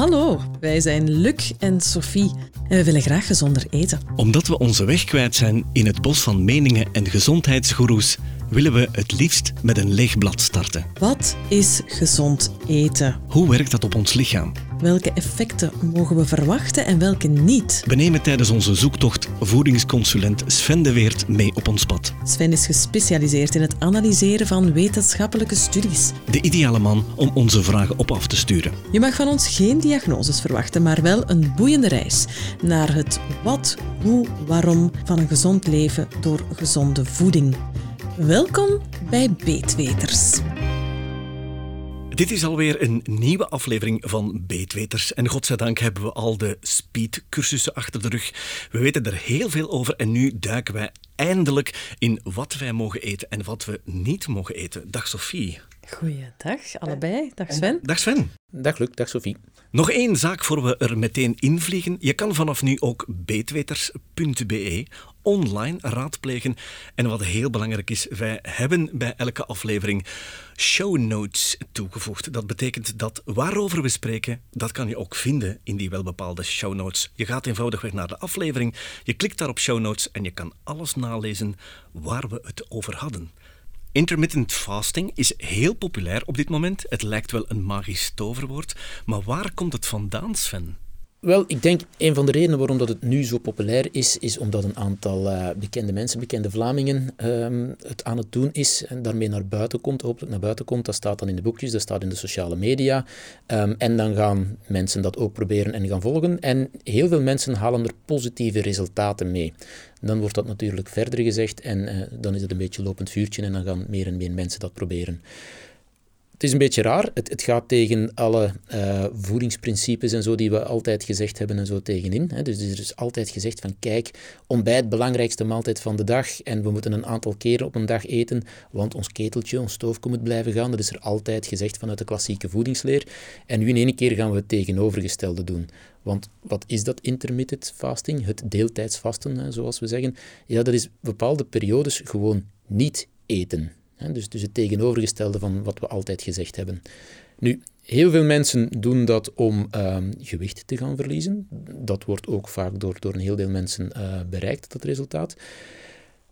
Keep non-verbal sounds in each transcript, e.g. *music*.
Hallo, wij zijn Luc en Sophie en we willen graag gezonder eten. Omdat we onze weg kwijt zijn in het bos van meningen en gezondheidsgoeroes, willen we het liefst met een leeg blad starten. Wat is gezond eten? Hoe werkt dat op ons lichaam? Welke effecten mogen we verwachten en welke niet? We nemen tijdens onze zoektocht voedingsconsulent Sven de Weert mee op ons pad. Sven is gespecialiseerd in het analyseren van wetenschappelijke studies. De ideale man om onze vragen op af te sturen. Je mag van ons geen diagnoses verwachten, maar wel een boeiende reis naar het wat, hoe, waarom van een gezond leven door gezonde voeding. Welkom bij Beetweters. Dit is alweer een nieuwe aflevering van Beetweters. En godzijdank hebben we al de speedcursussen achter de rug. We weten er heel veel over en nu duiken wij eindelijk in wat wij mogen eten en wat we niet mogen eten. Dag Sophie. Goeiedag, allebei. Dag Sven. Dag Sven. Dag Luc, dag Sophie. Nog één zaak voor we er meteen invliegen. Je kan vanaf nu ook beetweters.be online raadplegen. En wat heel belangrijk is, wij hebben bij elke aflevering show notes toegevoegd. Dat betekent dat waarover we spreken, dat kan je ook vinden in die welbepaalde show notes. Je gaat eenvoudigweg naar de aflevering, je klikt daar op show notes en je kan alles nalezen waar we het over hadden. Intermittent fasting is heel populair op dit moment. Het lijkt wel een magisch toverwoord. Maar waar komt het vandaan, Sven? Wel, ik denk een van de redenen waarom dat het nu zo populair is, is omdat een aantal uh, bekende mensen, bekende Vlamingen, um, het aan het doen is en daarmee naar buiten komt, hopelijk naar buiten komt. Dat staat dan in de boekjes, dat staat in de sociale media. Um, en dan gaan mensen dat ook proberen en gaan volgen. En heel veel mensen halen er positieve resultaten mee. Dan wordt dat natuurlijk verder gezegd en uh, dan is het een beetje lopend vuurtje en dan gaan meer en meer mensen dat proberen. Het is een beetje raar. Het, het gaat tegen alle uh, voedingsprincipes en zo die we altijd gezegd hebben en zo tegenin. Hè. Dus er is altijd gezegd van kijk, ontbijt belangrijkste maaltijd van de dag en we moeten een aantal keren op een dag eten, want ons keteltje, ons stoofje moet blijven gaan. Dat is er altijd gezegd vanuit de klassieke voedingsleer. En nu in één keer gaan we het tegenovergestelde doen. Want wat is dat intermittent fasting? Het deeltijdsvasten, hè, zoals we zeggen. Ja, dat is bepaalde periodes gewoon niet eten. Dus, dus het tegenovergestelde van wat we altijd gezegd hebben. Nu, heel veel mensen doen dat om um, gewicht te gaan verliezen. Dat wordt ook vaak door, door een heel deel mensen uh, bereikt, dat resultaat.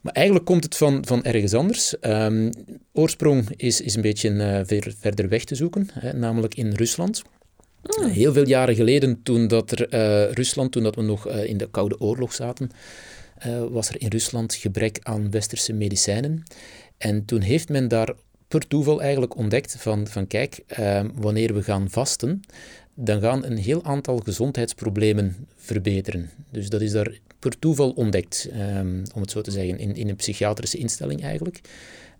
Maar eigenlijk komt het van, van ergens anders. Um, oorsprong is, is een beetje uh, ver, verder weg te zoeken, hè, namelijk in Rusland. Mm. Heel veel jaren geleden, toen dat er, uh, Rusland, toen dat we nog in de Koude Oorlog zaten, was er in Rusland gebrek aan westerse medicijnen. En toen heeft men daar per toeval eigenlijk ontdekt van, van kijk, uh, wanneer we gaan vasten, dan gaan een heel aantal gezondheidsproblemen verbeteren. Dus dat is daar per toeval ontdekt, um, om het zo te zeggen, in, in een psychiatrische instelling eigenlijk.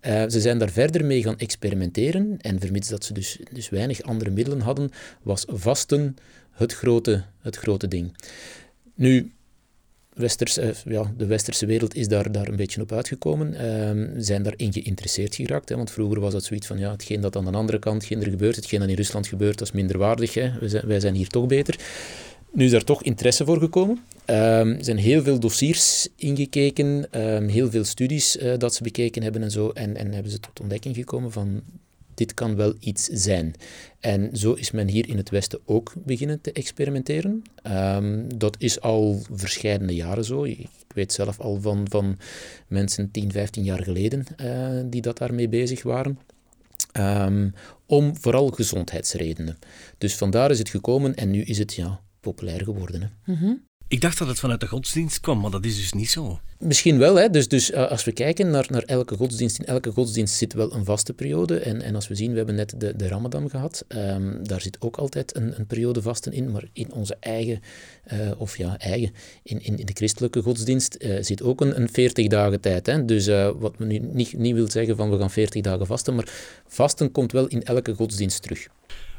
Uh, ze zijn daar verder mee gaan experimenteren en vermits dat ze dus, dus weinig andere middelen hadden, was vasten het grote, het grote ding. Nu, Westers, uh, ja, de westerse wereld is daar, daar een beetje op uitgekomen. Uh, zijn daarin geïnteresseerd geraakt. Hè? Want vroeger was het zoiets van, ja, hetgeen dat aan de andere kant er gebeurt, hetgeen dat in Rusland gebeurt, dat is minder waardig. Hè? Wij, zijn, hier toch beter. Nu is daar toch interesse voor gekomen. Ehm, er zijn heel veel dossiers ingekeken, um, heel veel studies uh, dat ze bekeken hebben en zo. En, en hebben ze tot ontdekking gekomen van dit kan wel iets zijn. En zo is men hier in het Westen ook beginnen te experimenteren. Um, dat is al verschillende jaren zo. Ik weet zelf al van, van mensen 10, 15 jaar geleden uh, die dat daarmee bezig waren. Um, om vooral gezondheidsredenen. Dus vandaar is het gekomen en nu is het ja, populair geworden. Hè. -hmm. Ik dacht dat het vanuit de godsdienst kwam, maar dat is dus niet zo. Misschien wel. Hè. Dus, dus uh, als we kijken naar, naar elke godsdienst, in elke godsdienst zit wel een vaste periode. En, en als we zien, we hebben net de, de Ramadan gehad. Um, daar zit ook altijd een, een periode vasten in. Maar in onze eigen, uh, of ja, eigen, in, in, in de christelijke godsdienst uh, zit ook een, een 40 dagen tijd. Hè. Dus wat we nu niet, niet wil zeggen van we gaan 40 dagen vasten, maar vasten komt wel in elke godsdienst terug.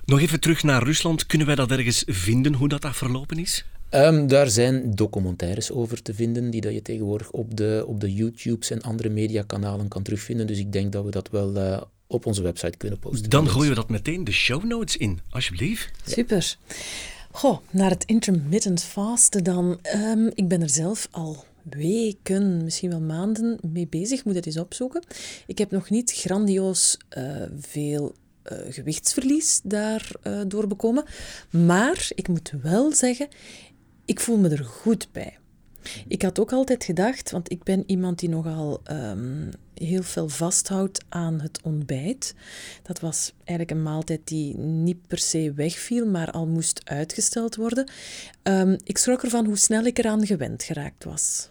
Nog even terug naar Rusland. Kunnen wij dat ergens vinden, hoe dat, dat verlopen is? Um, daar zijn documentaires over te vinden, die dat je tegenwoordig op de, op de YouTubes en andere mediakanalen kan terugvinden. Dus ik denk dat we dat wel uh, op onze website kunnen posten. Dan gooien we dat meteen de show notes in, alsjeblieft. Super. Goh, naar het intermittent fasten dan. Um, ik ben er zelf al weken, misschien wel maanden mee bezig. Moet het eens opzoeken. Ik heb nog niet grandioos uh, veel gewichtsverlies daardoor bekomen. Maar ik moet wel zeggen, ik voel me er goed bij. Ik had ook altijd gedacht, want ik ben iemand die nogal um, heel veel vasthoudt aan het ontbijt. Dat was eigenlijk een maaltijd die niet per se wegviel, maar al moest uitgesteld worden. Um, ik schrok ervan hoe snel ik eraan gewend geraakt was.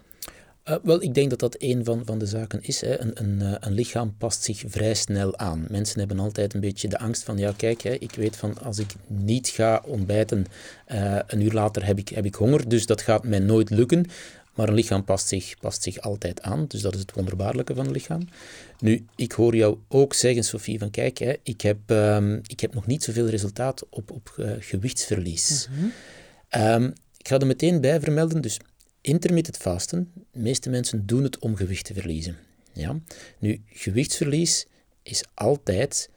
Uh, wel, ik denk dat dat een van, van de zaken is. Hè. Een, een, eh, een, lichaam past zich vrij snel aan. Mensen hebben altijd een beetje de angst van, ja kijk, hè, ik weet van als ik niet ga ontbijten, uh, een uur later heb ik, heb ik honger, dus dat gaat mij nooit lukken. Maar een lichaam past zich, past zich altijd aan, dus dat is het wonderbaarlijke van een lichaam. Nu, ik hoor jou ook zeggen, Sophie, van kijk, hè, ik, heb, um, ik heb nog niet zoveel resultaat op, op uh, gewichtsverlies. Mm -hmm. um, ik ga er meteen bij vermelden, dus intermittent fasten, de meeste mensen doen het om gewicht te verliezen. Ja? Nu, gewichtsverlies is altijd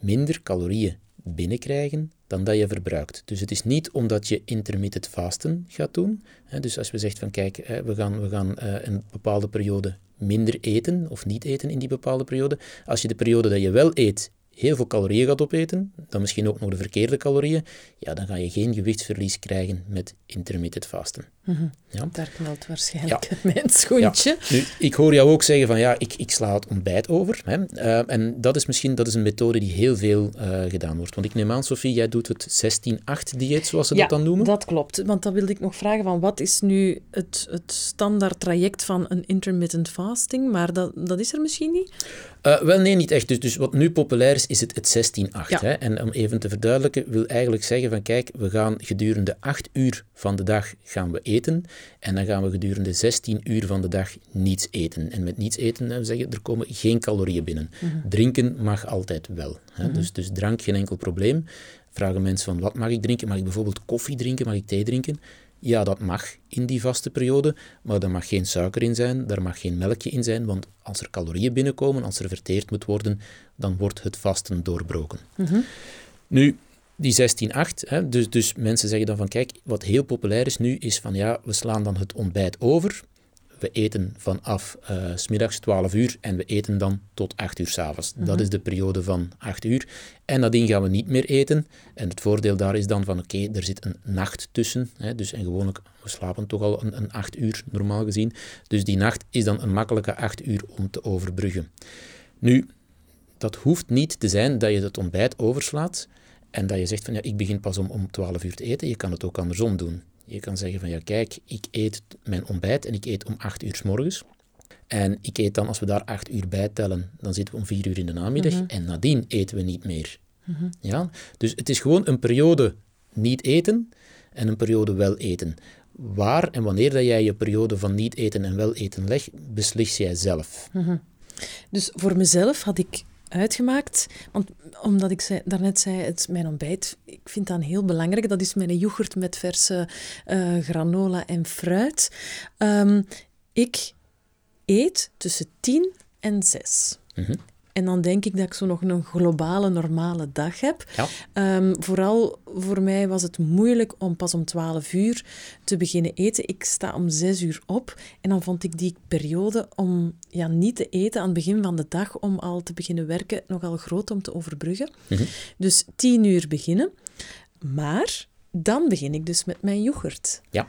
minder calorieën binnenkrijgen dan dat je verbruikt. Dus het is niet omdat je intermittent fasten gaat doen. Hè, dus als we zeggen van kijk, we gaan, we gaan uh, een bepaalde periode minder eten of niet eten in die bepaalde periode. Als je de periode dat je wel eet heel veel calorieën gaat opeten, dan misschien ook nog de verkeerde calorieën, ja, dan ga je geen gewichtsverlies krijgen met intermittent fasten. Mm -hmm. ja? Daar knalt waarschijnlijk ja. *laughs* mijn schoentje. Ja. Nu, ik hoor jou ook zeggen van ja, ik, ik sla het ontbijt over. Hè. Uh, en dat is misschien dat is een methode die heel veel uh, gedaan wordt. Want ik neem aan, Sophie, jij doet het 16-8-dieet, zoals ze dat dan noemen? dat klopt. Want dan wilde ik nog vragen van wat is nu het, het standaard traject van een intermittent fasting? Maar dat, dat is er misschien niet? Uh, wel, nee, niet echt. Dus, dus wat nu populair is, is het, het 16-8. Ja. En om even te verduidelijken, wil eigenlijk zeggen van kijk, we gaan gedurende 8 uur van de dag gaan we eten en dan gaan we gedurende 16 uur van de dag niets eten. En met niets eten we zeggen, er komen geen calorieën binnen. Mm -hmm. Drinken mag altijd wel. Hè? Mm -hmm. dus, dus drank geen enkel probleem. Vragen mensen van wat mag ik drinken? Mag ik bijvoorbeeld koffie drinken? Mag ik thee drinken? Ja, dat mag in die vaste periode, maar er mag geen suiker in zijn, er mag geen melkje in zijn, want als er calorieën binnenkomen, als er verteerd moet worden, dan wordt het vasten doorbroken. Mm -hmm. Nu, die 16-8, dus, dus mensen zeggen dan van kijk, wat heel populair is nu, is van ja, we slaan dan het ontbijt over, we eten vanaf uh, smiddags 12 uur en we eten dan tot 8 uur s'avonds. Mm -hmm. Dat is de periode van 8 uur. En nadien gaan we niet meer eten. En het voordeel daar is dan van, oké, okay, er zit een nacht tussen. Hè, dus, en gewoonlijk, we slapen toch al een, een 8 uur, normaal gezien. Dus die nacht is dan een makkelijke 8 uur om te overbruggen. Nu, dat hoeft niet te zijn dat je het ontbijt overslaat en dat je zegt van, ja, ik begin pas om, om 12 uur te eten. Je kan het ook andersom doen. Je kan zeggen van ja, kijk, ik eet mijn ontbijt en ik eet om 8 uur s morgens. En ik eet dan, als we daar 8 uur bij tellen, dan zitten we om 4 uur in de namiddag. Mm -hmm. En nadien eten we niet meer. Mm -hmm. ja? Dus het is gewoon een periode niet eten en een periode wel eten. Waar en wanneer dat jij je periode van niet eten en wel eten legt, beslis jij zelf. Mm -hmm. Dus voor mezelf had ik uitgemaakt. Want omdat ik zei, daarnet zei, het mijn ontbijt. Ik vind dat heel belangrijk. Dat is mijn yoghurt met verse uh, granola en fruit. Um, ik eet tussen tien en zes. Mm. En dan denk ik dat ik zo nog een globale, normale dag heb. Ja. Um, vooral voor mij was het moeilijk om pas om 12 uur te beginnen eten. Ik sta om 6 uur op. En dan vond ik die periode om ja, niet te eten aan het begin van de dag, om al te beginnen werken, nogal groot om te overbruggen. Mm -hmm. Dus 10 uur beginnen. Maar dan begin ik dus met mijn yoghurt. Ja.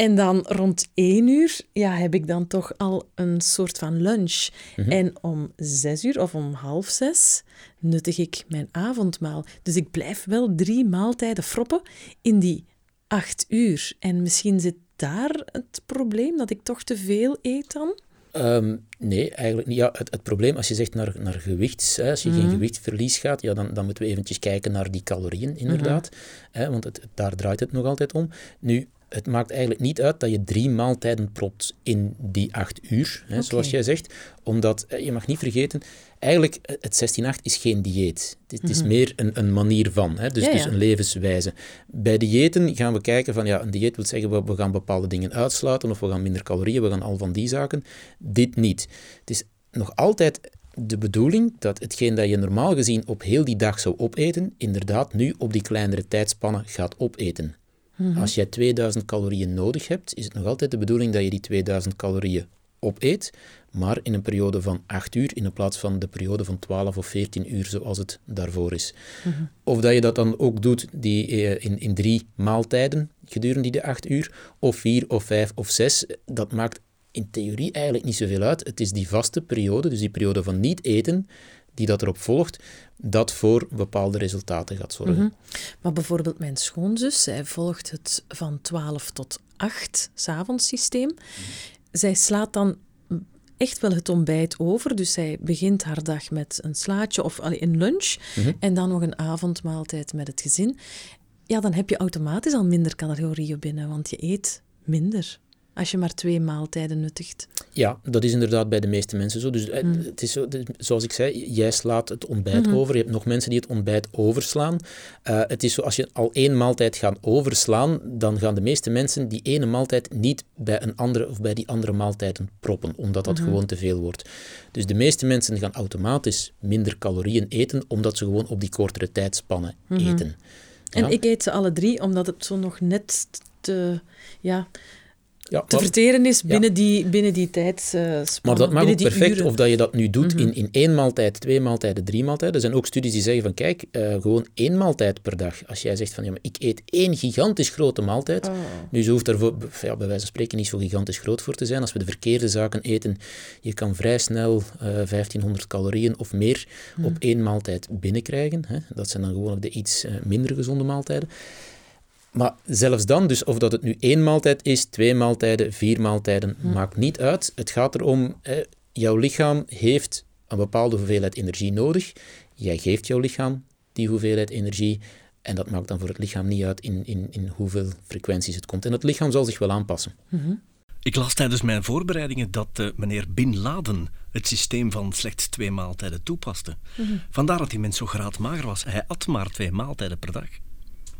En dan rond één uur ja, heb ik dan toch al een soort van lunch. Mm -hmm. En om zes uur of om half zes nuttig ik mijn avondmaal. Dus ik blijf wel drie maaltijden froppen in die acht uur. En misschien zit daar het probleem, dat ik toch te veel eet dan? Um, nee, eigenlijk niet. Ja, het, het, probleem, als je zegt naar, naar gewicht, hè, als je mm -hmm. geen gewichtverlies gaat, ja, dan, dan moeten we eventjes kijken naar die calorieën, inderdaad. Mm -hmm. hè, want het, daar draait het nog altijd om. Nu, het maakt eigenlijk niet uit dat je drie maaltijden propt in die acht uur, hè, okay. zoals jij zegt. Omdat, je mag niet vergeten, eigenlijk het 16-8 is geen dieet. Het, mm -hmm. is meer een, een manier van, hè, dus, ja, ja. dus een levenswijze. Bij diëten gaan we kijken van, ja, een dieet wil zeggen, we, we gaan bepaalde dingen uitsluiten of we gaan minder calorieën, we gaan al van die zaken. Dit niet. Het is nog altijd de bedoeling dat hetgeen dat je normaal gezien op heel die dag zou opeten, inderdaad nu op die kleinere tijdspannen gaat opeten. Mm -hmm. Als jij 2000 calorieën nodig hebt, is het nog altijd de bedoeling dat je die 2000 calorieën opeet, maar in een periode van 8 uur in plaats van de periode van 12 of 14 uur zoals het daarvoor is. Of dat je dat dan ook doet die, eh, in, in drie maaltijden gedurende die 8 uur, of vier of vijf of zes, dat maakt in theorie eigenlijk niet zoveel uit. Het is die vaste periode, dus die periode van niet eten, die dat erop volgt, dat voor bepaalde resultaten gaat zorgen. Mhm. Maar bijvoorbeeld mijn schoonzus, zij volgt het van 12 tot 8 s'avonds systeem. Zij slaat dan echt wel het ontbijt over. Dus zij begint haar dag met een slaatje of een lunch Mhm. en dan nog een avondmaaltijd met het gezin. Ja, dan heb je automatisch al minder calorieën binnen, want je eet minder als je maar twee maaltijden nuttigt. Ja, dat is inderdaad bij de meeste mensen zo. Dus eh, het is zo, zoals ik zei, jij slaat het ontbijt over. Je hebt nog mensen die het ontbijt overslaan. Eh, het is zo, als je al één maaltijd gaat overslaan, dan gaan de meeste mensen die ene maaltijd niet bij een andere of bij die andere maaltijden proppen, omdat dat gewoon te veel wordt. Dus de meeste mensen gaan automatisch minder calorieën eten, omdat ze gewoon op die kortere tijdspannen eten. En Ja. ik eet ze alle drie, omdat het zo nog net te, ja, Ja, te maar- verteren is Ja. binnen die, binnen die. Maar dat mag ook perfect uren. of dat je dat nu doet in, in één maaltijd, twee maaltijden, drie maaltijden. Er zijn ook studies die zeggen van kijk, eh, gewoon één maaltijd per dag. Als jij zegt van ja, maar ik eet één gigantisch grote maaltijd. Oh. Nu, ze hoeft voor, ja, bij wijze van spreken niet zo gigantisch groot voor te zijn. Als we de verkeerde zaken eten, je kan vrij snel eh 1500 calorieën of meer op één maaltijd binnenkrijgen. Hè. Dat zijn dan gewoon ook de iets eh, minder gezonde maaltijden. Maar zelfs dan, dus of dat het nu één maaltijd is, twee maaltijden, vier maaltijden, maakt niet uit. Het gaat erom, eh, jouw lichaam heeft een bepaalde hoeveelheid energie nodig. Jij geeft jouw lichaam die hoeveelheid energie. En dat maakt dan voor het lichaam niet uit in, in, in hoeveel frequenties het komt. En het lichaam zal zich wel aanpassen. Ik las tijdens mijn voorbereidingen dat eh, meneer Bin Laden het systeem van slechts twee maaltijden toepaste. Vandaar dat die mens zo graadmager was. Hij at maar twee maaltijden per dag.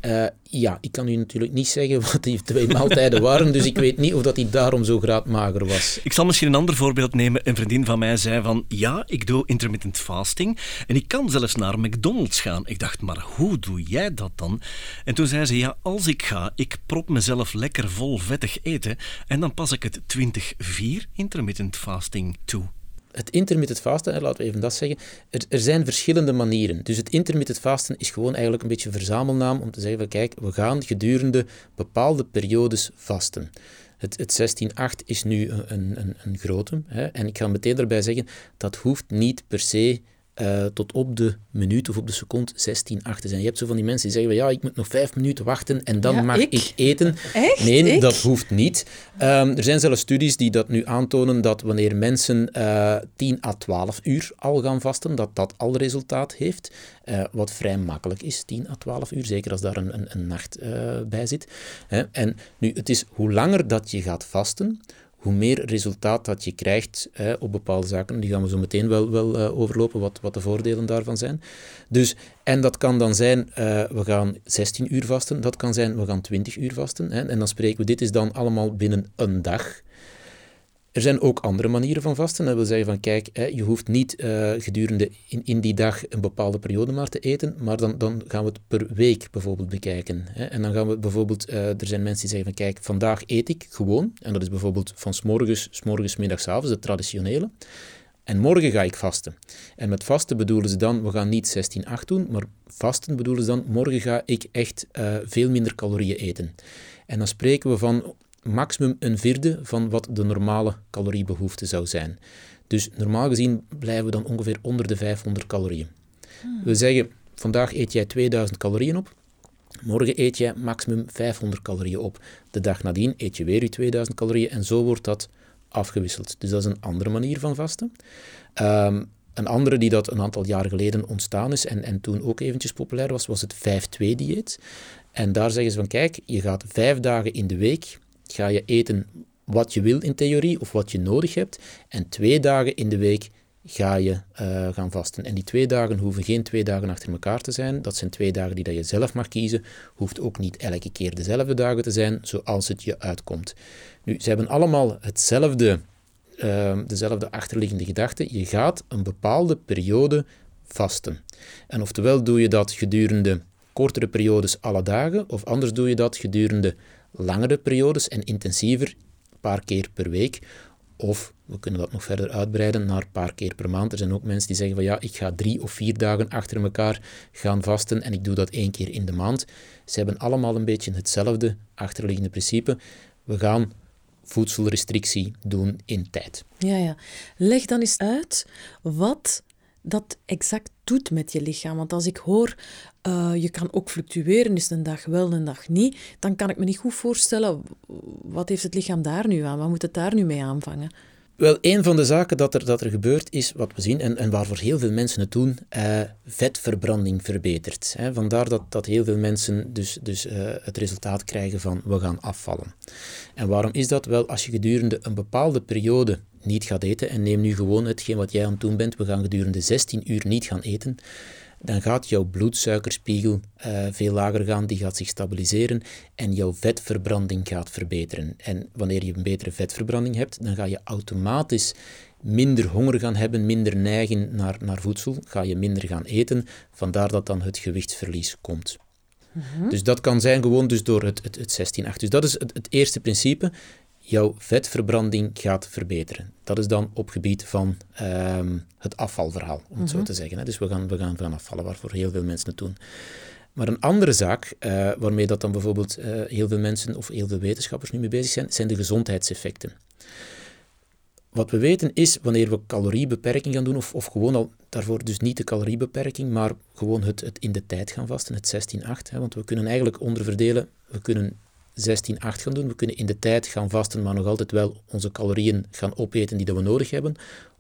Eh, ja, ik kan u natuurlijk niet zeggen *laughs* wat die twee maaltijden waren, dus ik weet niet of dat hij daarom zo graadmager was. Ik zal misschien een ander voorbeeld nemen. Een vriendin van mij zei van, ja, ik doe intermittent fasting en ik kan zelfs naar McDonald's gaan. Ik dacht, maar hoe doe jij dat dan? En toen zei ze, ja, als ik ga, ik prop mezelf lekker vol vettig eten en dan pas ik het 20-4 intermittent fasting toe. Het intermittent fasten, hè, laten we even dat zeggen, er, er zijn verschillende manieren. Dus het intermittent fasten is gewoon eigenlijk een beetje een verzamelnaam om te zeggen van kijk, we gaan gedurende bepaalde periodes vasten. Het, het 16-8 is nu een, een, een grote. Hè, en ik ga meteen daarbij zeggen, dat hoeft niet per se eh, tot op de minuut of op de seconde 16-8 te zijn. Je hebt zo van die mensen die zeggen, van, ja, ik moet nog vijf minuten wachten en dan Ja, mag ik. ik eten. Echt? Nee, Ik? dat hoeft niet. Ehm, er zijn zelfs studies die dat nu aantonen dat wanneer mensen eh 10 à 12 uur al gaan vasten, dat dat al resultaat heeft. Eh, wat vrij makkelijk is, 10 à 12 uur, zeker als daar een, een, een nacht bij zit. Hè. En nu, het is hoe langer dat je gaat vasten, hoe meer resultaat dat je krijgt op bepaalde zaken. Die gaan we zo meteen wel, wel eh, overlopen, wat, wat de voordelen daarvan zijn. Dus, en dat kan dan zijn, eh, we gaan 16 uur vasten, dat kan zijn, we gaan 20 uur vasten. Hè, en dan spreken we, dit is dan allemaal binnen een dag. Er zijn ook andere manieren van vasten. Dat wil zeggen van, kijk, je hoeft niet eh, gedurende in, die dag een bepaalde periode maar te eten, maar dan, dan gaan we het per week bijvoorbeeld bekijken. En dan gaan we bijvoorbeeld, eh, er zijn mensen die zeggen van, kijk, vandaag eet ik gewoon, en dat is bijvoorbeeld van s'morgens, s'morgens, middags, avonds, het traditionele. En morgen ga ik vasten. En met vasten bedoelen ze dan, we gaan niet 16-8 doen, maar vasten bedoelen ze dan, morgen ga ik echt eh, veel minder calorieën eten. En dan spreken we van maximum een vierde van wat de normale caloriebehoefte zou zijn. Dus normaal gezien blijven we dan ongeveer onder de 500 calorieën. We zeggen, vandaag eet jij 2000 calorieën op, morgen eet jij maximum 500 calorieën op. De dag nadien eet je weer je 2000 calorieën en zo wordt dat afgewisseld. Dus dat is een andere manier van vasten. Ehm, een andere die dat een aantal jaar geleden ontstaan is en, en toen ook eventjes populair was, was het 5-2-dieet. En daar zeggen ze van, kijk, je gaat vijf dagen in de week, ga je eten wat je wil in theorie of wat je nodig hebt. En twee dagen in de week ga je eh, gaan vasten. En die twee dagen hoeven geen twee dagen achter elkaar te zijn. Dat zijn twee dagen die dat je zelf mag kiezen. Hoeft ook niet elke keer dezelfde dagen te zijn, zoals het je uitkomt. Nu, ze hebben allemaal hetzelfde, eh, dezelfde achterliggende gedachte. Je gaat een bepaalde periode vasten. En oftewel doe je dat gedurende kortere periodes alle dagen, of anders doe je dat gedurende langere periodes en intensiever, een paar keer per week, Of we kunnen dat nog verder uitbreiden naar een paar keer per maand. Er zijn ook mensen die zeggen van ja, ik ga drie of vier dagen achter elkaar gaan vasten en ik doe dat één keer in de maand. Ze hebben allemaal een beetje hetzelfde achterliggende principe. We gaan voedselrestrictie doen in tijd. Ja, ja. Leg dan eens uit wat dat exact doet met je lichaam. Want als ik hoor, uh, je kan ook fluctueren, is een dag wel, een dag niet, dan kan ik me niet goed voorstellen, wat heeft het lichaam daar nu aan? Wat moet het daar nu mee aanvangen? Wel, een van de zaken dat er, dat er gebeurt is, wat we zien, en, en waarvoor heel veel mensen het doen, uh, vetverbranding verbetert. Hè. Vandaar dat, dat heel veel mensen dus, dus uh, het resultaat krijgen van we gaan afvallen. En waarom is dat? Wel, als je gedurende een bepaalde periode niet gaat eten, en neem nu gewoon hetgeen wat jij aan het doen bent, we gaan gedurende 16 uur niet gaan eten, dan gaat jouw bloedsuikerspiegel uh, veel lager gaan, die gaat zich stabiliseren en jouw vetverbranding gaat verbeteren. En wanneer je een betere vetverbranding hebt, dan ga je automatisch minder honger gaan hebben, minder neigen naar, naar voedsel, ga je minder gaan eten, vandaar dat dan het gewichtsverlies komt. Mhm. Dus dat kan zijn gewoon dus door het, het, het 16-8. Dus dat is het, het eerste principe jouw vetverbranding gaat verbeteren. Dat is dan op gebied van ehm, het afvalverhaal, om het zo mhm. te zeggen. Dus we gaan, we gaan van afvallen, waarvoor heel veel mensen het doen. Maar een andere zaak, uh, waarmee dat dan bijvoorbeeld uh, heel veel mensen of heel veel wetenschappers nu mee bezig zijn, zijn de gezondheidseffecten. Wat we weten is, wanneer we caloriebeperking gaan doen, of, of gewoon al daarvoor dus niet de caloriebeperking, maar gewoon het, het in de tijd gaan vasten, het 16-8. Want we kunnen eigenlijk onderverdelen, we kunnen 16, 8 gaan doen. We kunnen in de tijd gaan vasten, maar nog altijd wel onze calorieën gaan opeten die we nodig hebben.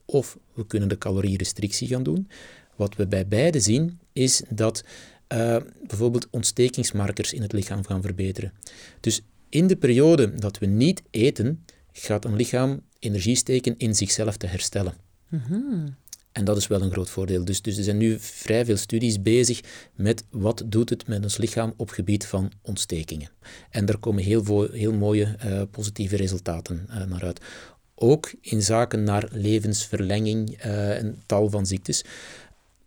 Of we kunnen de calorierestrictie gaan doen. Wat we bij beide zien, is dat uh, bijvoorbeeld ontstekingsmarkers in het lichaam gaan verbeteren. Dus in de periode dat we niet eten, gaat een lichaam energie steken in zichzelf te herstellen. Mm en dat is wel een groot voordeel. Dus, dus er zijn nu vrij veel studies bezig met wat doet het met ons lichaam op gebied van ontstekingen. En daar komen heel, heel mooie uh, positieve resultaten uh, naar uit. Ook in zaken naar levensverlenging uh, en tal van ziektes.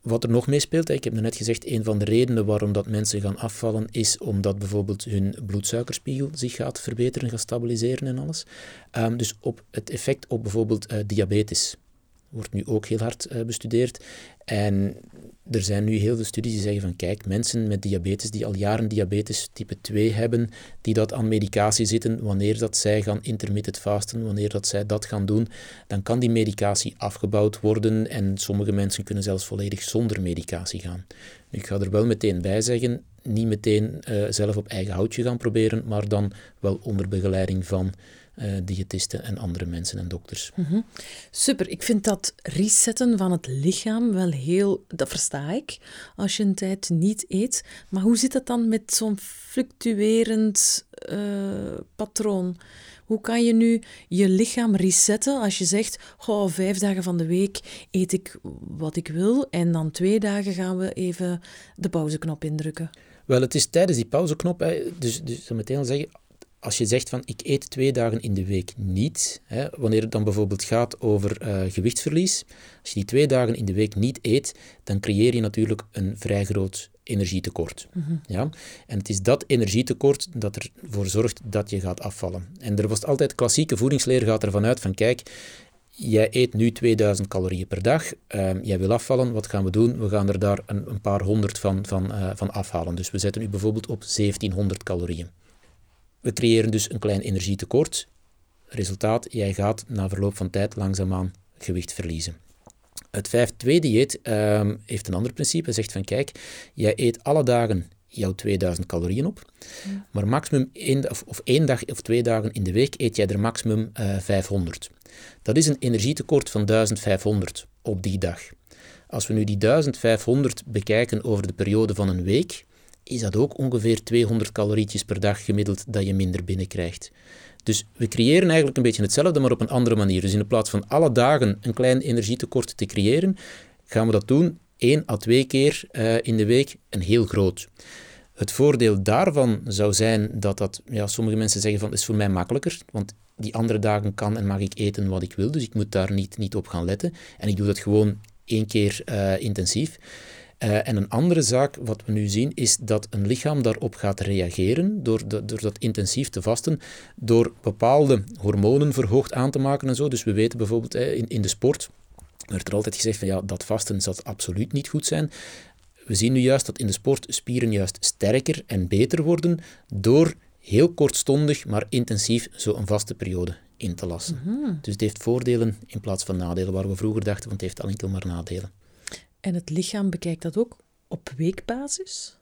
Wat er nog mee speelt, ik heb net gezegd, een van de redenen waarom dat mensen gaan afvallen, is omdat bijvoorbeeld hun bloedsuikerspiegel zich gaat verbeteren, gaat stabiliseren en alles. Um, dus op het effect op bijvoorbeeld diabetes wordt nu ook heel hard uh, bestudeerd. En er zijn nu heel veel studies die zeggen van kijk, mensen met diabetes die al jaren diabetes type 2 hebben, die dat aan medicatie zitten, wanneer dat zij gaan intermittent fasten, wanneer dat zij dat gaan doen, dan kan die medicatie afgebouwd worden en sommige mensen kunnen zelfs volledig zonder medicatie gaan. Ik ga er wel meteen bij zeggen, niet meteen uh, zelf op eigen houtje gaan proberen, maar dan wel onder begeleiding van uh, diëtisten en andere mensen en dokters. Mhm. Super, ik vind dat resetten van het lichaam wel heel, dat versta ik, als je een tijd niet eet. Maar hoe zit het dan met zo'n fluctuerend uh, patroon? Hoe kan je nu je lichaam resetten als je zegt, oh, vijf dagen van de week eet ik wat ik wil en dan twee dagen gaan we even de pauzeknop indrukken? Wel, het is tijdens die pauzeknop, dus, dus meteen al zeggen, als je zegt van ik eet twee dagen in de week niet, hè, wanneer het dan bijvoorbeeld gaat over uh, gewichtsverlies, als je die twee dagen in de week niet eet, dan creëer je natuurlijk een vrij groot energietekort. Mhm. ja? En het is dat energietekort dat ervoor zorgt dat je gaat afvallen. En er was altijd klassieke voedingsleer gaat ervan uit van kijk, jij eet nu 2000 calorieën per dag, uh, jij wil afvallen, wat gaan we doen? We gaan er daar een, een paar honderd van, van, uh, van afhalen. Dus we zetten u bijvoorbeeld op 1700 calorieën. We creëren dus een klein energietekort. Resultaat, jij gaat na verloop van tijd langzaamaan gewicht verliezen. Het 5-2-dieet ehm, heeft een ander principe. Het zegt van kijk, jij eet alle dagen jouw 2000 calorieën op, maar maximum één, of, of één dag of twee dagen in de week eet jij er maximum uh, eh, 500. Dat is een energietekort van 1500 op die dag. Als we nu die 1500 bekijken over de periode van een week, is dat ook ongeveer 200 calorietjes per dag gemiddeld dat je minder binnenkrijgt. Dus we creëren eigenlijk een beetje hetzelfde, maar op een andere manier. Dus in plaats van alle dagen een klein energietekort te creëren, gaan we dat doen één à twee keer uh, in de week een heel groot. Het voordeel daarvan zou zijn dat dat, ja, sommige mensen zeggen van, is voor mij makkelijker, want die andere dagen kan en mag ik eten wat ik wil, dus ik moet daar niet, niet op gaan letten. En ik doe dat gewoon één keer uh, intensief. Uh, en een andere zaak, wat we nu zien, is dat een lichaam daarop gaat reageren door, de, door dat intensief te vasten, door bepaalde hormonen verhoogd aan te maken en zo. Dus we weten bijvoorbeeld in, in de sport, werd er altijd gezegd van ja, dat vasten zal absoluut niet goed zijn. We zien nu juist dat in de sport spieren juist sterker en beter worden door heel kortstondig, maar intensief zo'n vaste periode in te lassen. Mhm. Dus het heeft voordelen in plaats van nadelen, waar we vroeger dachten van het heeft enkel maar nadelen. En het lichaam bekijkt dat ook op weekbasis?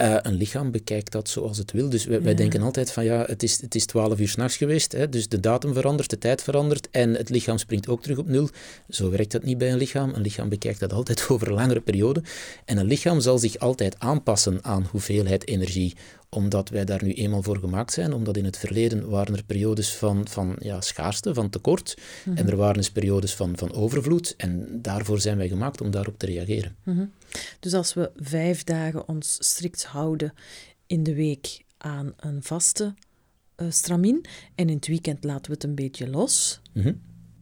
Uh, een lichaam bekijkt dat zoals het wil. Dus wij, wij denken altijd van ja, het is, het is 12 uur s'nachts geweest, hè, dus de datum verandert, de tijd verandert en het lichaam springt ook terug op nul. Zo werkt dat niet bij een lichaam. Een lichaam bekijkt dat altijd *laughs* over een langere periode. En een lichaam zal zich altijd aanpassen aan hoeveelheid energie omdat wij daar nu eenmaal voor gemaakt zijn, omdat in het verleden waren er periodes van, van ja, schaarste, van tekort, mhm. en er waren eens periodes van, van overvloed, en daarvoor zijn wij gemaakt om daarop te reageren. Mhm. Dus als we vijf dagen ons strikt houden in de week aan een vaste uh, stramien, en in het weekend laten we het een beetje los, mhm.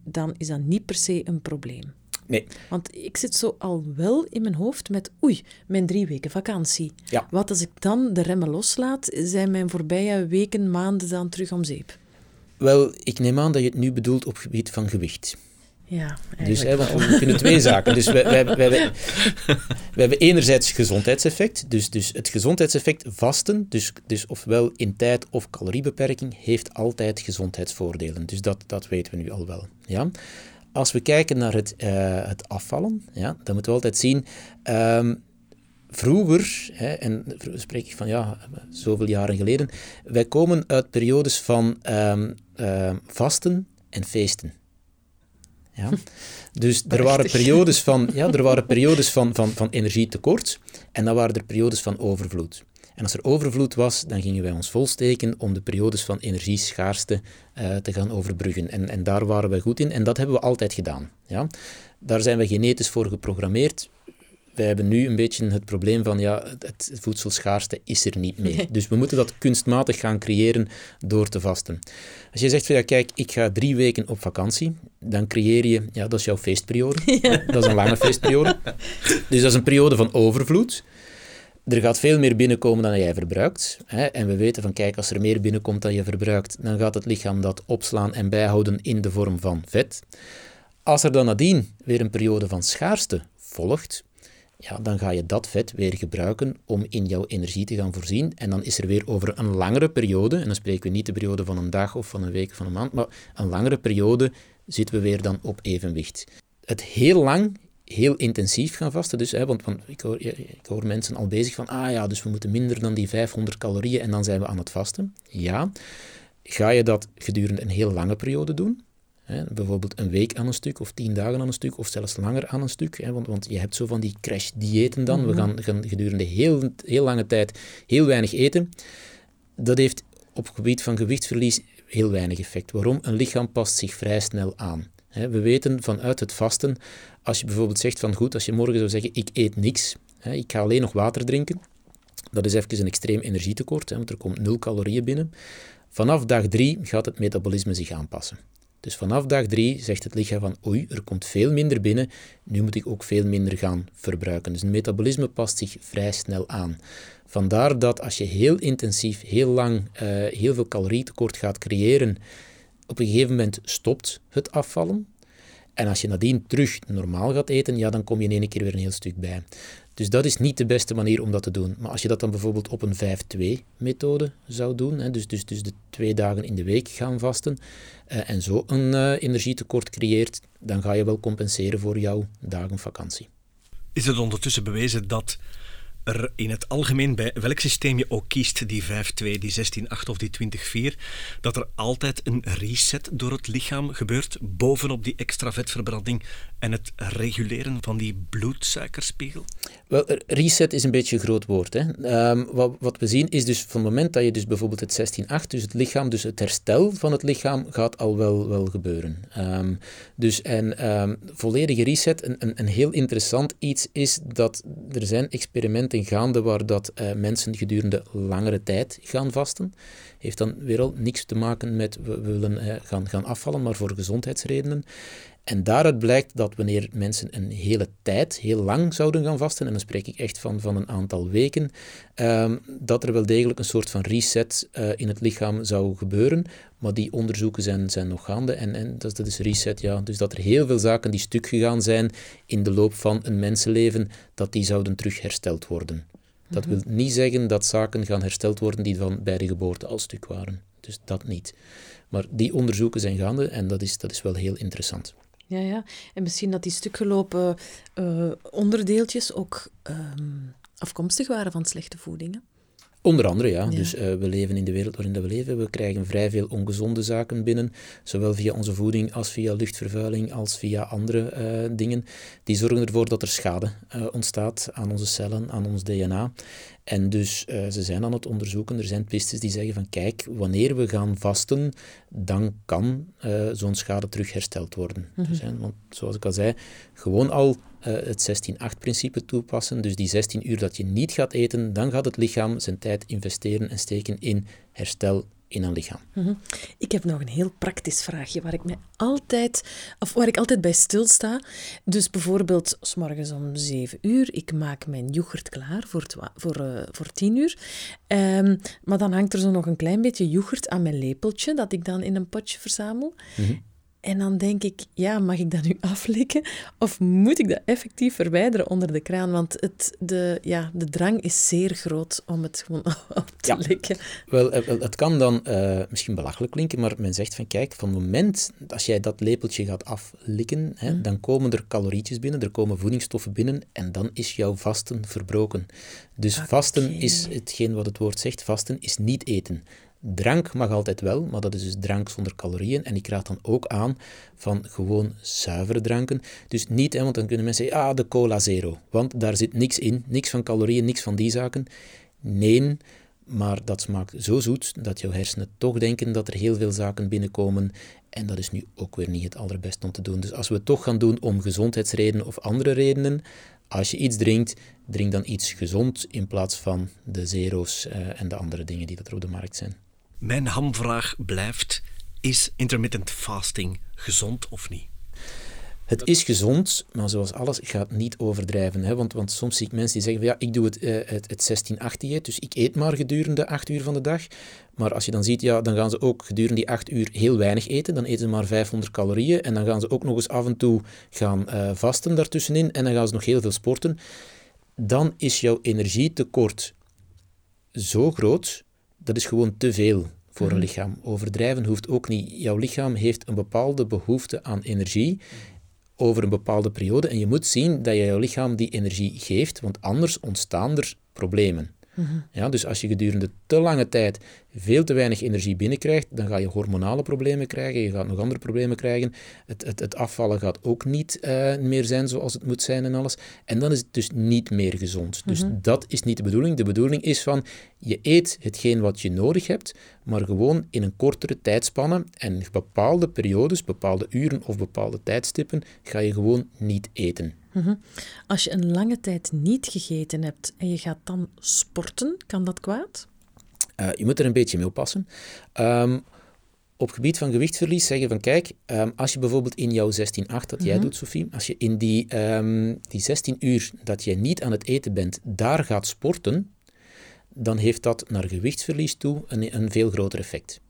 dan is dat niet per se een probleem. Nee. Want ik zit zo al wel in mijn hoofd met, oei, mijn drie weken vakantie. Ja. Wat als ik dan de remmen loslaat, zijn mijn voorbije weken, maanden dan terug om zeep? Wel, ik neem aan dat je het nu bedoelt op gebied van gewicht. Ja, dus hè, want we kunnen twee zaken. Dus we, we, we, we, *laughs* we hebben enerzijds gezondheidseffect. Dus, dus het gezondheidseffect vasten, dus, dus ofwel in tijd of caloriebeperking, heeft altijd gezondheidsvoordelen. Dus dat, dat weten we nu al wel. Ja? Als we kijken naar het, uh, het afvallen, ja, dan moeten we altijd zien. Um, vroeger, hè, en spreek ik van ja, zoveel jaren geleden, wij komen uit periodes van um, uh, vasten en feesten. Ja? *laughs* Dus er waren periodes van, ja, er waren *laughs* periodes van, van, van energietekort en dan waren er periodes van overvloed. En als er overvloed was, dan gingen wij ons volsteken om de periodes van energieschaarste uh, te gaan overbruggen. En, en daar waren we goed in en dat hebben we altijd gedaan. Ja? Daar zijn we genetisch voor geprogrammeerd. Wij hebben nu een beetje het probleem van, ja, het voedselschaarste is er niet meer. *laughs* Dus we moeten dat kunstmatig gaan creëren door te vasten. Als je zegt van, ja, kijk, ik ga drie weken op vakantie, dan creëer je, ja, dat is jouw feestperiode. *laughs* Dat is een lange feestperiode. Dus dat is een periode van overvloed er gaat veel meer binnenkomen dan jij verbruikt. Hè? En we weten van, kijk, als er meer binnenkomt dan je verbruikt, dan gaat het lichaam dat opslaan en bijhouden in de vorm van vet. Als er dan nadien weer een periode van schaarste volgt, ja, dan ga je dat vet weer gebruiken om in jouw energie te gaan voorzien. En dan is er weer over een langere periode, en dan spreken we niet de periode van een dag of van een week of van een maand, maar een langere periode zitten we weer dan op evenwicht. Het heel lang heel intensief gaan vasten. Dus, hè, want, ik, hoor, ik hoor mensen al bezig van, ah ja, dus we moeten minder dan die 500 calorieën en dan zijn we aan het vasten. Ja, ga je dat gedurende een heel lange periode doen? Hè, bijvoorbeeld een week aan een stuk, of tien dagen aan een stuk, of zelfs langer aan een stuk. Hè, want, want je hebt zo van die crash-diëten dan. We mhm. gaan, gaan gedurende heel, heel lange tijd heel weinig eten. Dat heeft op het gebied van gewichtsverlies heel weinig effect. Waarom? Een lichaam past zich vrij snel aan. We weten vanuit het vasten, als je bijvoorbeeld zegt van goed, als je morgen zou zeggen ik eet niks, ik ga alleen nog water drinken, dat is even een extreem energietekort, want er komt nul calorieën binnen. Vanaf dag drie gaat het metabolisme zich aanpassen. Dus vanaf dag drie zegt het lichaam van oei, er komt veel minder binnen, nu moet ik ook veel minder gaan verbruiken. Dus het metabolisme past zich vrij snel aan. Vandaar dat als je heel intensief, heel lang, uh, heel veel calorietekort gaat creëren, op een gegeven moment stopt het afvallen. En als je nadien terug normaal gaat eten, ja, dan kom je in één keer weer een heel stuk bij. Dus dat is niet de beste manier om dat te doen. Maar als je dat dan bijvoorbeeld op een 5-2-methode zou doen, hè, dus, dus, dus de twee dagen in de week gaan vasten, eh, en zo een uh, energietekort creëert, dan ga je wel compenseren voor jouw dagen vakantie. Is het ondertussen bewezen dat er in het algemeen, bij welk systeem je ook kiest, die 5-2, die 16-8 of die 20-4, dat er altijd een reset door het lichaam gebeurt, bovenop die extra vetverbranding en het reguleren van die bloedsuikerspiegel? Wel, reset is een beetje een groot woord. Hè. Um, wat, wat, we zien is dus van het moment dat je dus bijvoorbeeld het 16-8, dus het lichaam, dus het herstel van het lichaam, gaat al wel, wel gebeuren. Um, dus en um, volledige reset, een, een, een heel interessant iets is dat er zijn experimenten gaande waar dat uh, mensen gedurende langere tijd gaan vasten. Heeft dan weer al niks te maken met we willen uh, gaan, gaan afvallen, maar voor gezondheidsredenen. En daaruit blijkt dat wanneer mensen een hele tijd, heel lang zouden gaan vasten, en dan spreek ik echt van, van een aantal weken, ehm, dat er wel degelijk een soort van reset uh, in het lichaam zou gebeuren. Maar die onderzoeken zijn, zijn nog gaande. En, en dat, dat is reset, ja. Dus dat er heel veel zaken die stuk gegaan zijn in de loop van een mensenleven, dat die zouden terug hersteld worden. Dat mhm. wil niet zeggen dat zaken gaan hersteld worden die van bij de geboorte al stuk waren. Dus dat niet. Maar die onderzoeken zijn gaande en dat is, dat is wel heel interessant. Ja, ja. En misschien dat die stukgelopen uh, onderdeeltjes ook ehm, afkomstig waren van slechte voedingen. Onder andere, ja. Dus uh, we leven in de wereld waarin we leven. We krijgen vrij veel ongezonde zaken binnen, zowel via onze voeding als via luchtvervuiling, als via andere uh, dingen. Die zorgen ervoor dat er schade uh, ontstaat aan onze cellen, aan ons DNA. En dus ze zijn aan het onderzoeken. Er zijn pistes die zeggen van kijk, wanneer we gaan vasten, dan kan zo'n schade terug hersteld worden. Mm -hmm. dus, hè, want zoals ik al zei, gewoon al uh, het 16-8-principe toepassen. Dus die 16 uur dat je niet gaat eten, dan gaat het lichaam zijn tijd investeren en steken in herstel in een lichaam. Mhm. Ik heb nog een heel praktisch vraagje waar ik, me altijd, of waar ik altijd bij stilsta. Dus bijvoorbeeld, s morgens om 7 uur, ik maak mijn yoghurt klaar voor, voor, uh, voor 10 uur. Um, maar dan hangt er zo nog een klein beetje yoghurt aan mijn lepeltje, dat ik dan in een potje verzamel. Mm -hmm. En dan denk ik, ja, mag ik dat nu *laughs* aflikken? Of moet ik dat effectief verwijderen onder de kraan? Want het, de, ja, de drang is zeer groot om het gewoon *laughs* op te ja. likken. Wel, het kan dan uh, misschien belachelijk klinken, maar men zegt van kijk, van het moment als jij dat lepeltje gaat aflikken, hè, mm. dan komen er calorietjes binnen, er komen voedingsstoffen binnen en dan is jouw vasten verbroken. Dus okay. vasten is hetgeen wat het woord zegt, vasten is niet eten. Drank mag altijd wel, maar dat is dus drank zonder calorieën. En ik raad dan ook aan van gewoon zuivere dranken. Dus niet, hè, want dan kunnen mensen zeggen, ah, de cola zero. Want daar zit niks in, niks van calorieën, niks van die zaken. Nee, maar dat smaakt zo zoet dat jouw hersenen toch denken dat er heel veel zaken binnenkomen. En dat is nu ook weer niet het allerbeste om te doen. Dus als we het toch gaan doen om gezondheidsredenen of andere redenen, als je iets drinkt, drink dan iets gezond in plaats van de zero's uh, en de andere dingen die er op de markt zijn. Mijn hamvraag blijft: is intermittent fasting gezond of niet? Het is gezond, maar zoals alles, ik ga het niet overdrijven. Hè? Want, want soms zie ik mensen die zeggen: ja, ik doe het, uh, het, het 16-8 dieet, dus ik eet maar gedurende 8 uur van de dag. Maar als je dan ziet, ja, dan gaan ze ook gedurende die 8 uur heel weinig eten. Dan eten ze maar 500 calorieën. En dan gaan ze ook nog eens af en toe gaan uh, vasten daartussenin. En dan gaan ze nog heel veel sporten. Dan is jouw energietekort zo groot dat is gewoon te veel voor een mhm. lichaam. Overdrijven hoeft ook niet. Jouw lichaam heeft een bepaalde behoefte aan energie over een bepaalde periode en je moet zien dat je jouw lichaam die energie geeft, want anders ontstaan er problemen. Ja, dus als je gedurende te lange tijd veel te weinig energie binnenkrijgt, dan ga je hormonale problemen krijgen, je gaat nog andere problemen krijgen. Het, het, het afvallen gaat ook niet uh, meer zijn zoals het moet zijn en alles. En dan is het dus niet meer gezond. Dus mhm. dat is niet de bedoeling. De bedoeling is van, je eet hetgeen wat je nodig hebt, maar gewoon in een kortere tijdspanne en bepaalde periodes, bepaalde uren of bepaalde tijdstippen, ga je gewoon niet eten. Mhm. Als je een lange tijd niet gegeten hebt en je gaat dan sporten, kan dat kwaad? Uh, je moet er een beetje mee oppassen. Um, op gebied van gewichtsverlies zeggen van kijk, um, als je bijvoorbeeld in jouw 16-8 dat jij mm -hmm. doet, Sophie, als je in die, um, die 16 uur dat jij niet aan het eten bent, daar gaat sporten, dan heeft dat naar gewichtsverlies toe een, een veel groter effect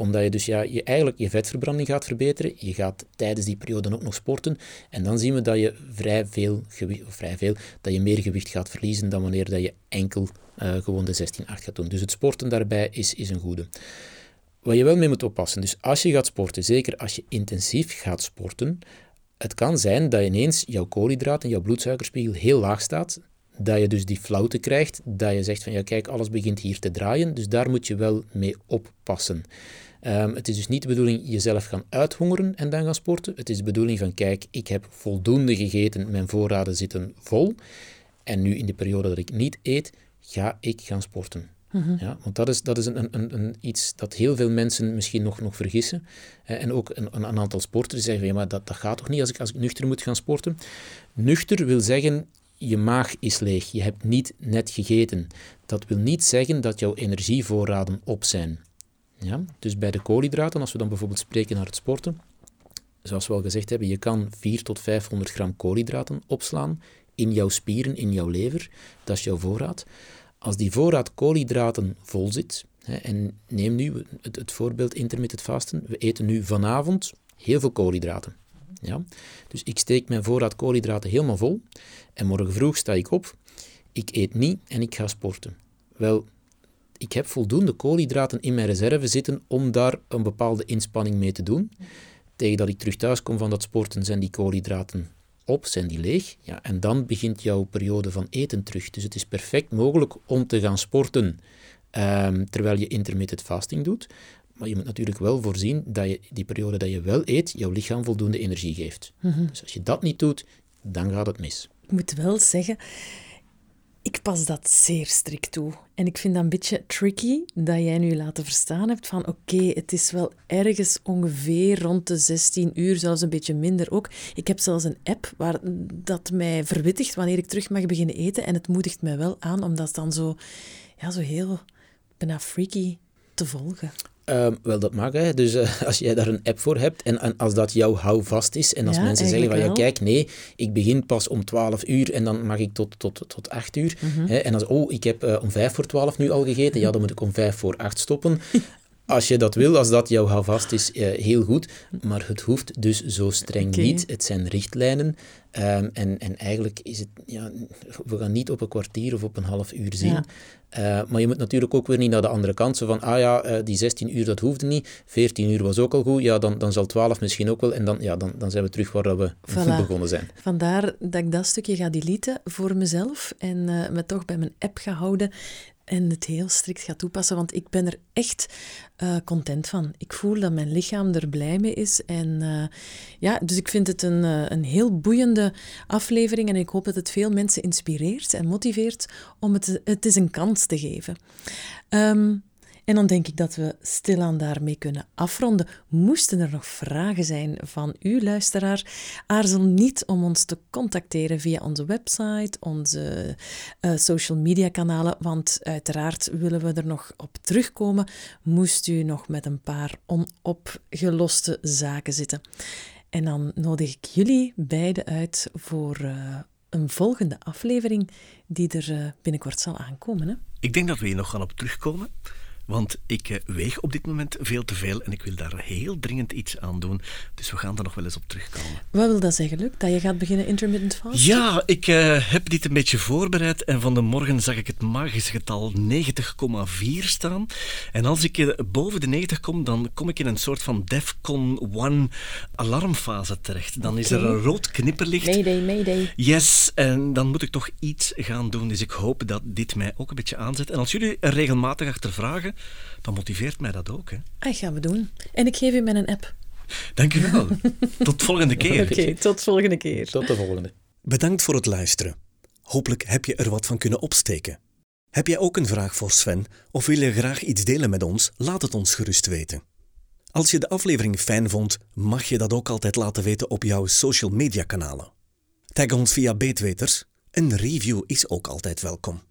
omdat je dus ja, je eigenlijk je vetverbranding gaat verbeteren. Je gaat tijdens die periode ook nog sporten. En dan zien we dat je vrij veel, of vrij veel, dat je meer gewicht gaat verliezen dan wanneer dat je enkel uh, gewoon de 16-8 gaat doen. Dus het sporten daarbij is, is een goede. Wat je wel mee moet oppassen, dus als je gaat sporten, zeker als je intensief gaat sporten, het kan zijn dat ineens jouw koolhydraat en jouw bloedsuikerspiegel heel laag staat, dat je dus die flauwte krijgt, dat je zegt van ja kijk, alles begint hier te draaien, dus daar moet je wel mee oppassen. Um, het is dus niet de bedoeling jezelf gaan uithongeren en dan gaan sporten. Het is de bedoeling van, kijk, ik heb voldoende gegeten, mijn voorraden zitten vol. En nu in de periode dat ik niet eet, ga ik gaan sporten. Mm-hmm. Ja, want dat is, dat is een, een, een, iets dat heel veel mensen misschien nog, nog vergissen. En ook een, een aantal sporters zeggen, ja, maar dat, dat gaat toch niet als ik, als ik nuchter moet gaan sporten? Nuchter wil zeggen, je maag is leeg, je hebt niet net gegeten. Dat wil niet zeggen dat jouw energievoorraden op zijn. Ja? Dus bij de koolhydraten, als we dan bijvoorbeeld spreken naar het sporten, zoals we al gezegd hebben, je kan 4 tot 500 gram koolhydraten opslaan in jouw spieren, in jouw lever. Dat is jouw voorraad. Als die voorraad koolhydraten vol zit, hè, en neem nu het, het voorbeeld intermittent fasten, we eten nu vanavond heel veel koolhydraten. Ja? Dus ik steek mijn voorraad koolhydraten helemaal vol en morgen vroeg sta ik op, ik eet niet en ik ga sporten. Wel, ik heb voldoende koolhydraten in mijn reserve zitten om daar een bepaalde inspanning mee te doen. Tegen dat ik terug thuis kom van dat sporten zijn die koolhydraten op, zijn die leeg. Ja, en dan begint jouw periode van eten terug. Dus het is perfect mogelijk om te gaan sporten ehm, terwijl je intermittent fasting doet. Maar je moet natuurlijk wel voorzien dat je die periode dat je wel eet, jouw lichaam voldoende energie geeft. Dus als je dat niet doet, dan gaat het mis. Ik moet wel zeggen, ik pas dat zeer strikt toe. En ik vind dat een beetje tricky dat jij nu laten verstaan hebt van oké, het is wel ergens ongeveer rond de 16 uur, zelfs een beetje minder ook. Ik heb zelfs een app waar dat mij verwittigt wanneer ik terug mag beginnen eten en het moedigt mij wel aan om dat dan zo, ja, zo heel bijna freaky te volgen. Ehm, wel, dat mag. Hè. Dus eh, *laughs* als jij daar een app voor hebt en, en als dat jouw houvast is en als Ja, mensen zeggen van ja, kijk, nee, ik begin pas om 12 uur en dan mag ik tot, tot, tot 8 uur. Mhm. Hè. En als, oh, ik heb eh, om 5 voor 12 nu al gegeten, ja, dan moet ik om 5 voor 8 stoppen. *laughs* Als je dat wil, als dat jouw houvast is, eh, heel goed. Maar het hoeft dus zo streng niet. Het zijn richtlijnen. Ehm, en, en eigenlijk is het, ja, we gaan niet op een kwartier of op een half uur zien. Ja. Eh, maar je moet natuurlijk ook weer niet naar de andere kant. Zo van, ah ja, eh, die 16 uur, dat hoefde niet. 14 uur was ook al goed. Ja, dan, dan zal 12 misschien ook wel. En dan, ja, dan, dan zijn we terug waar we Voilà. begonnen zijn. Vandaar dat ik dat stukje ga deleten voor mezelf en eh, me toch bij mijn app ga houden en het heel strikt ga toepassen, want ik ben er echt eh, content van. Ik voel dat mijn lichaam er blij mee is en eh, ja, dus ik vind het een, eh, een heel boeiende aflevering en ik hoop dat het veel mensen inspireert en motiveert om het, het eens een kans te geven. Ehm, en dan denk ik dat we stilaan daarmee kunnen afronden. Moesten er nog vragen zijn van u, luisteraar, aarzel niet om ons te contacteren via onze website, onze eh, social media kanalen, want uiteraard willen we er nog op terugkomen, moest u nog met een paar onopgeloste zaken zitten. En dan nodig ik jullie beiden uit voor eh, een volgende aflevering die er eh, binnenkort zal aankomen. Hè? Ik denk dat we hier nog gaan op terugkomen. Want ik eh, weeg op dit moment veel te veel en ik wil daar heel dringend iets aan doen. Dus we gaan er nog wel eens op terugkomen. Wat wil dat zeggen, Luc? Dat je gaat beginnen intermittent fast? Ja, ik eh, heb dit een beetje voorbereid en van de morgen zag ik het magische getal 90,4 staan. En als ik eh, boven de 90 kom, dan kom ik in een soort van DEFCON 1 alarmfase terecht. Dan is er een rood knipperlicht. Mayday, mayday. Yes, en dan moet ik toch iets gaan doen. Dus ik hoop dat dit mij ook een beetje aanzet. En als jullie er regelmatig achter vragen, dan motiveert mij dat ook. Hè. Dat gaan we doen. En ik geef u mijn app. Dank u wel. *laughs* Tot volgende keer. Oké, tot volgende keer. Tot de volgende. Bedankt voor het luisteren. Hopelijk heb je er wat van kunnen opsteken. Heb jij ook een vraag voor Sven of wil je graag iets delen met ons? Laat het ons gerust weten. Als je de aflevering fijn vond, mag je dat ook altijd laten weten op jouw social media kanalen. Tag ons via Beetweters. Een review is ook altijd welkom.